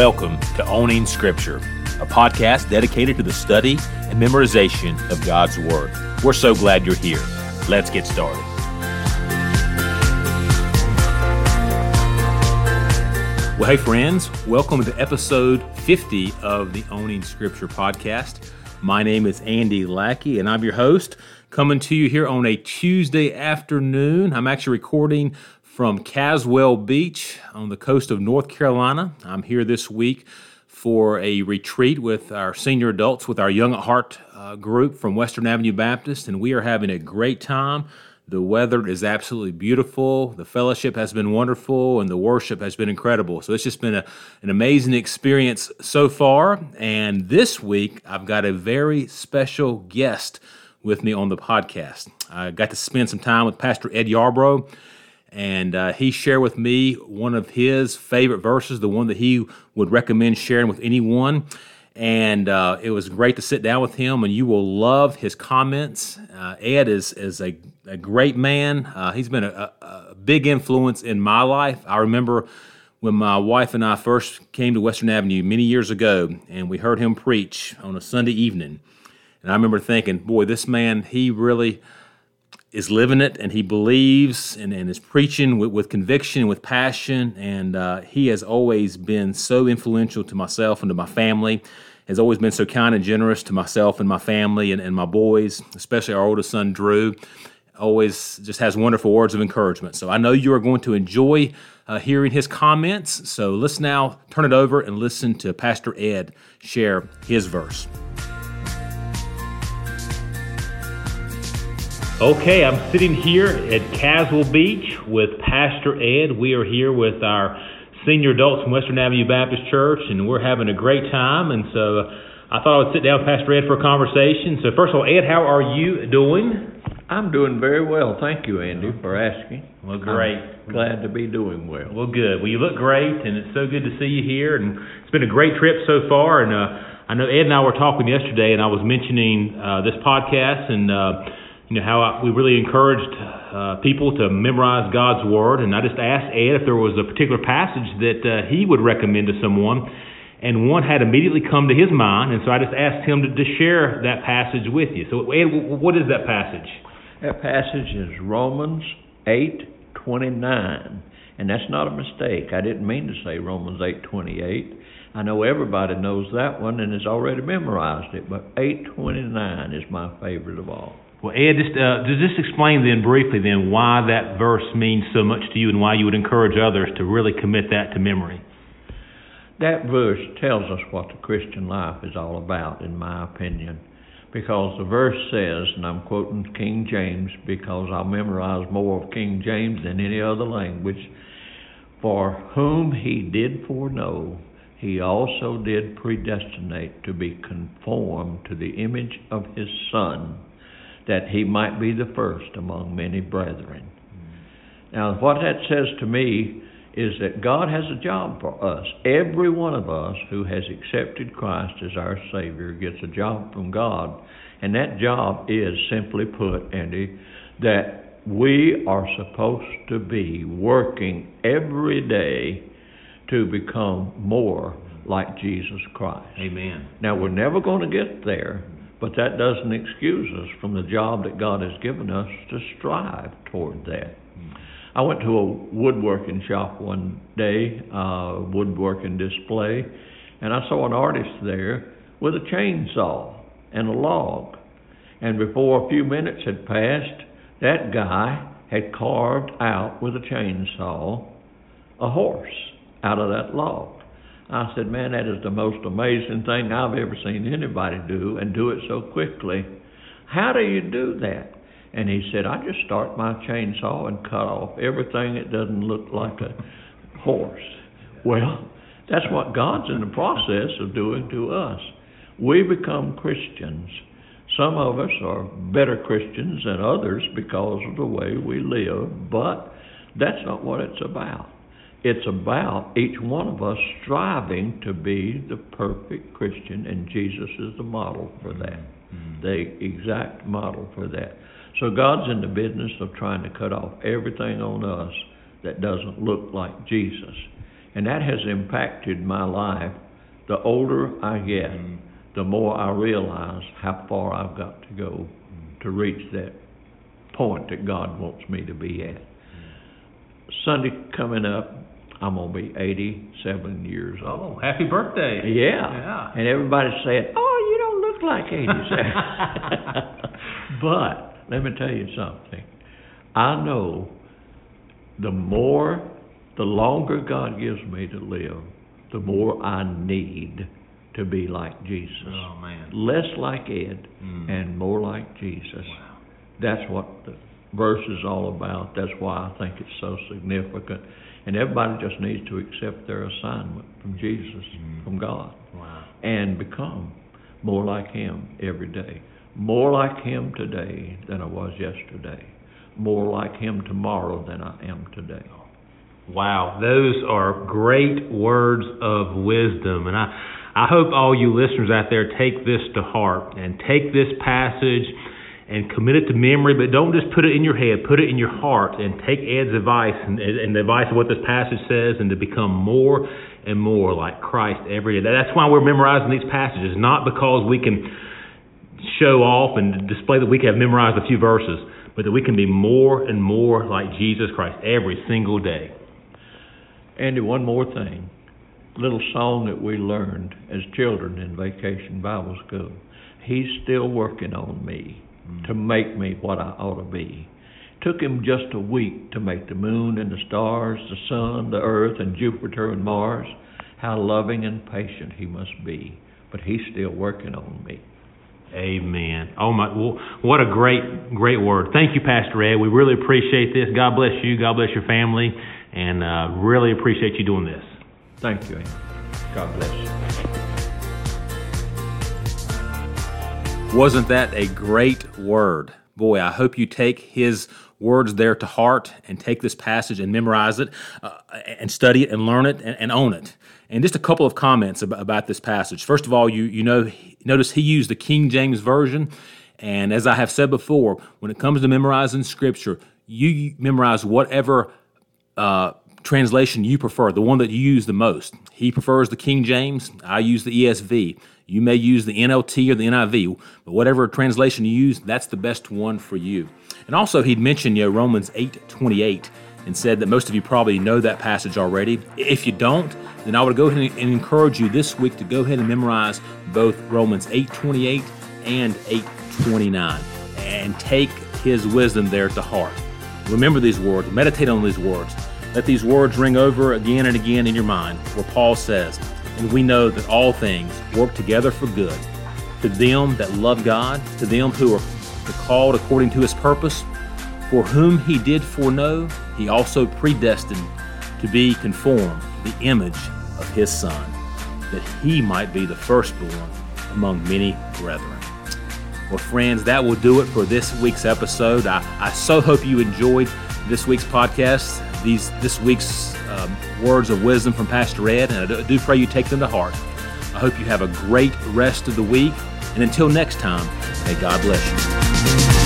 Welcome to Owning Scripture, a podcast dedicated to the study and memorization of God's Word. We're so glad you're here. Let's get started. Well, hey, friends, welcome to episode 50 of the Owning Scripture podcast. My name is Andy Lackey, and I'm your host, coming to you here on a Tuesday afternoon. I'm actually recording from Caswell Beach on the coast of North Carolina. I'm here this week for a retreat with our senior adults, with our Young at Heart uh, group from Western Avenue Baptist, and we are having a great time. The weather is absolutely beautiful. The fellowship has been wonderful, and the worship has been incredible. So it's just been a, an amazing experience so far. And this week, I've got a very special guest with me on the podcast. I got to spend some time with Pastor Ed Yarbrough and uh, he shared with me one of his favorite verses, the one that he would recommend sharing with anyone. And uh, it was great to sit down with him, and you will love his comments. Uh, Ed is, is a, a great man. Uh, he's been a, a, big influence in my life. I remember when my wife and I first came to Western Avenue many years ago, and we heard him preach on a Sunday evening. And I remember thinking, boy, this man, he really is living it and he believes and, and is preaching with, with conviction, with passion. And uh, he has always been so influential to myself and to my family, has always been so kind and generous to myself and my family and, and my boys, especially our oldest son, Drew. Always just has wonderful words of encouragement. So I know you are going to enjoy uh, hearing his comments. So let's now turn it over and listen to Pastor Ed share his verse. Okay, I'm sitting here at Caswell Beach with Pastor Ed. We are here with our senior adults from Western Avenue Baptist Church, and we're having a great time. And so I thought I would sit down with Pastor Ed for a conversation. So, first of all, Ed, how are you doing? I'm doing very well. Thank you, Andy, for asking. Well, great. I'm glad to be doing well. Well, good. Well, you look great, and it's so good to see you here. And it's been a great trip so far. And uh, I know Ed and I were talking yesterday, and I was mentioning uh, this podcast and. Uh, you know how I, we really encouraged uh, people to memorize God's word, and I just asked Ed if there was a particular passage that uh, he would recommend to someone, and one had immediately come to his mind, and so I just asked him to, to share that passage with you. So, Ed, what is that passage? That passage is Romans eight twenty nine, and that's not a mistake. I didn't mean to say Romans eight twenty eight. I know everybody knows that one and has already memorized it, but 829 is my favorite of all. Well, Ed, just uh, just explain then briefly then why that verse means so much to you and why you would encourage others to really commit that to memory. That verse tells us what the Christian life is all about, in my opinion, because the verse says, and I'm quoting King James because I memorize more of King James than any other language, for whom he did foreknow, he also did predestinate to be conformed to the image of his Son that he might be the first among many brethren. Now, what that says to me is that God has a job for us. Every one of us who has accepted Christ as our Savior gets a job from God. And that job is, simply put, Andy, that we are supposed to be working every day to become more like Jesus Christ. Amen. Now, we're never going to get there but that doesn't excuse us from the job that God has given us to strive toward that. I went to a woodworking shop one day, uh, woodworking display, and I saw an artist there with a chainsaw and a log. And before a few minutes had passed, that guy had carved out with a chainsaw a horse out of that log. I said, Man, that is the most amazing thing I've ever seen anybody do and do it so quickly. How do you do that? And he said, I just start my chainsaw and cut off everything that doesn't look like a horse. Well, that's what God's in the process of doing to us. We become Christians. Some of us are better Christians than others because of the way we live, but that's not what it's about. It's about each one of us striving to be the perfect Christian, and Jesus is the model for that, mm-hmm. the exact model for that. So God's in the business of trying to cut off everything on us that doesn't look like Jesus. And that has impacted my life. The older I get, mm. the more I realize how far I've got to go mm. to reach that point that God wants me to be at. Sunday coming up, I'm gonna be 87 years old. Oh, happy birthday! Yeah. Yeah. And everybody said, "Oh, you don't look like 87." but let me tell you something. I know the more, the longer God gives me to live, the more I need to be like Jesus. Oh man. Less like Ed mm. and more like Jesus. Wow. That's what the verse is all about. That's why I think it's so significant. And everybody just needs to accept their assignment from Jesus, mm. from God, wow. and become more like Him every day. More like Him today than I was yesterday. More like Him tomorrow than I am today. Wow, those are great words of wisdom. And I, I hope all you listeners out there take this to heart and take this passage and commit it to memory, but don't just put it in your head, put it in your heart and take Ed's advice and, and the advice of what this passage says and to become more and more like Christ every day. That's why we're memorizing these passages, not because we can show off and display that we have memorized a few verses, but that we can be more and more like Jesus Christ every single day. Andy, one more thing. Little song that we learned as children in vacation Bible school. He's still working on me to make me what I ought to be. Took him just a week to make the moon and the stars, the sun, the earth, and Jupiter and Mars. How loving and patient he must be. But he's still working on me. Amen. Oh my, well, what a great, great word. Thank you, Pastor Ed. We really appreciate this. God bless you. God bless your family, and uh, really appreciate you doing this. Thank you. God bless you. Wasn't that a great word? Boy, I hope you take his words there to heart and take this passage and memorize it uh, and study it and learn it and, and, own it. And just a couple of comments about, about this passage. First of all, you, you know, notice he used the King James Version. And as I have said before, when it comes to memorizing scripture, you memorize whatever uh, translation you prefer, the one that you use the most. He prefers the King James, I use the ESV. You may use the NLT or the NIV, but whatever translation you use, that's the best one for you. And also, he'd mentioned you know, Romans 8 28 and said that most of you probably know that passage already. If you don't, then I would go ahead and encourage you this week to go ahead and memorize both Romans 8 28 and 8 29 and take his wisdom there to heart. Remember these words, meditate on these words. Let these words ring over again and again in your mind, where Paul says, and we know that all things work together for good to them that love God, to them who are called according to his purpose, for whom he did foreknow, he also predestined to be conformed to the image of his Son, that he might be the firstborn among many brethren. Well, friends, that will do it for this week's episode. I, I so hope you enjoyed this week's podcast, these this week's um, words of wisdom from Pastor Ed, and I do pray you take them to heart. I hope you have a great rest of the week, and until next time, may God bless you.